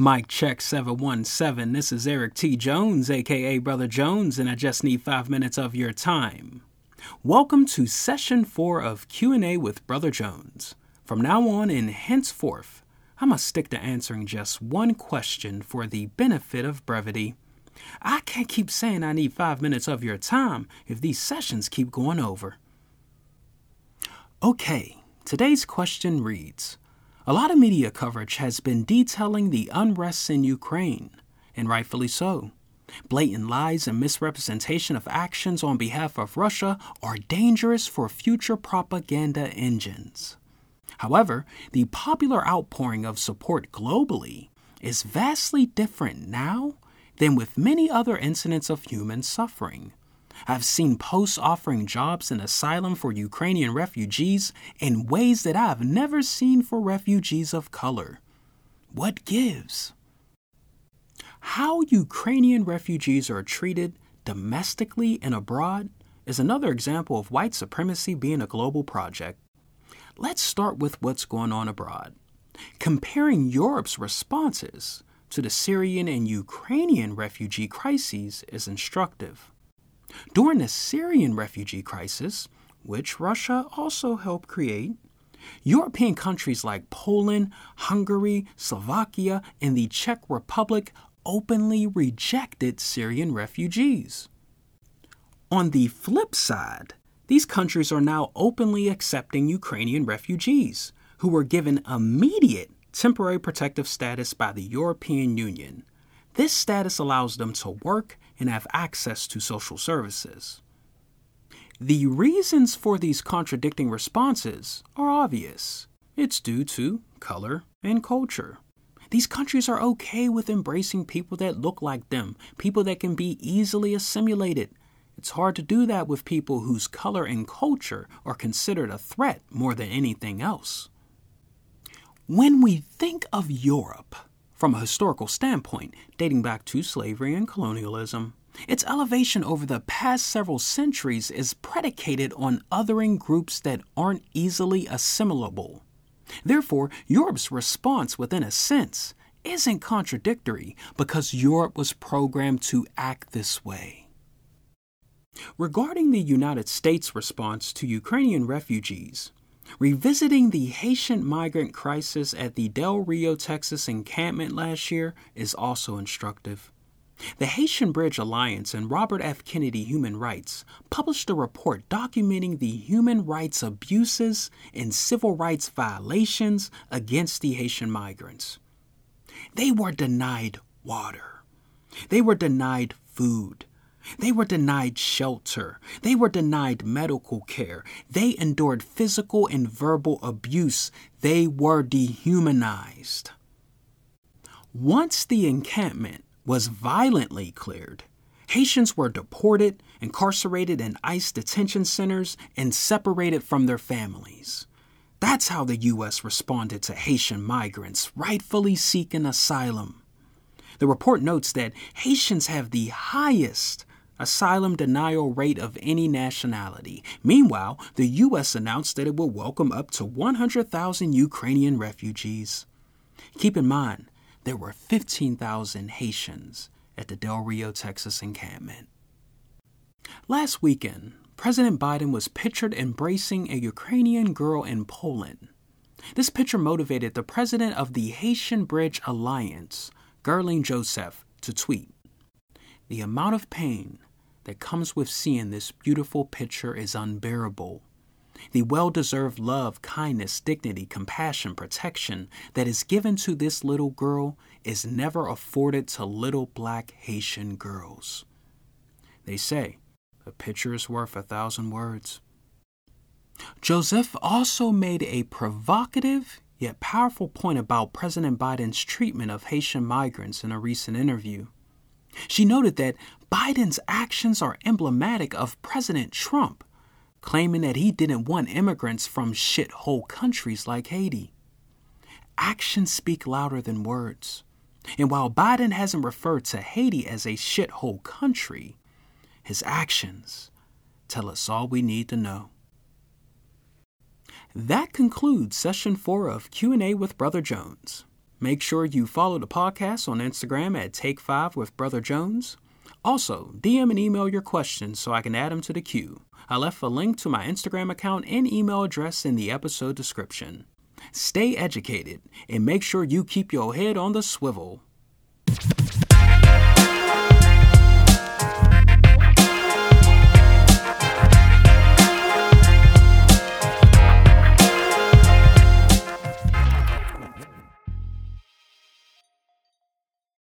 Mic check 717. This is Eric T. Jones, aka Brother Jones, and I just need 5 minutes of your time. Welcome to session 4 of Q&A with Brother Jones. From now on and henceforth, I must stick to answering just one question for the benefit of brevity. I can't keep saying I need 5 minutes of your time if these sessions keep going over. Okay, today's question reads a lot of media coverage has been detailing the unrest in Ukraine, and rightfully so. Blatant lies and misrepresentation of actions on behalf of Russia are dangerous for future propaganda engines. However, the popular outpouring of support globally is vastly different now than with many other incidents of human suffering. I've seen posts offering jobs and asylum for Ukrainian refugees in ways that I've never seen for refugees of color. What gives? How Ukrainian refugees are treated domestically and abroad is another example of white supremacy being a global project. Let's start with what's going on abroad. Comparing Europe's responses to the Syrian and Ukrainian refugee crises is instructive. During the Syrian refugee crisis, which Russia also helped create, European countries like Poland, Hungary, Slovakia, and the Czech Republic openly rejected Syrian refugees. On the flip side, these countries are now openly accepting Ukrainian refugees who were given immediate temporary protective status by the European Union. This status allows them to work and have access to social services. The reasons for these contradicting responses are obvious. It's due to color and culture. These countries are okay with embracing people that look like them, people that can be easily assimilated. It's hard to do that with people whose color and culture are considered a threat more than anything else. When we think of Europe, from a historical standpoint, dating back to slavery and colonialism, its elevation over the past several centuries is predicated on othering groups that aren't easily assimilable. Therefore, Europe's response, within a sense, isn't contradictory because Europe was programmed to act this way. Regarding the United States' response to Ukrainian refugees, Revisiting the Haitian migrant crisis at the Del Rio, Texas encampment last year is also instructive. The Haitian Bridge Alliance and Robert F. Kennedy Human Rights published a report documenting the human rights abuses and civil rights violations against the Haitian migrants. They were denied water, they were denied food, they were denied shelter. They were denied medical care. They endured physical and verbal abuse. They were dehumanized. Once the encampment was violently cleared, Haitians were deported, incarcerated in ICE detention centers, and separated from their families. That's how the U.S. responded to Haitian migrants rightfully seeking asylum. The report notes that Haitians have the highest asylum denial rate of any nationality. Meanwhile, the U.S. announced that it will welcome up to 100,000 Ukrainian refugees. Keep in mind, there were 15,000 Haitians at the Del Rio, Texas encampment. Last weekend, President Biden was pictured embracing a Ukrainian girl in Poland. This picture motivated the president of the Haitian Bridge Alliance, Guerline Jozef, to tweet The amount of pain that comes with seeing this beautiful picture is unbearable. The well deserved love, kindness, dignity, compassion, protection that is given to this little girl is never afforded to little black Haitian girls. They say, a picture is worth a thousand words. Jozef also made a provocative yet powerful point about President Biden's treatment of Haitian migrants in a recent interview. She noted that Biden's actions are emblematic of President Trump, claiming that he didn't want immigrants from shithole countries like Haiti. Actions speak louder than words. And while Biden hasn't referred to Haiti as a shithole country, his actions tell us all we need to know. That concludes session 4 of Q&A with Brother Jones. Make sure you follow the podcast on Instagram at Take Five with Brother Jones. Also, DM and email your questions so I can add them to the queue. I left a link to my Instagram account and email address in the episode description. Stay educated and make sure you keep your head on the swivel.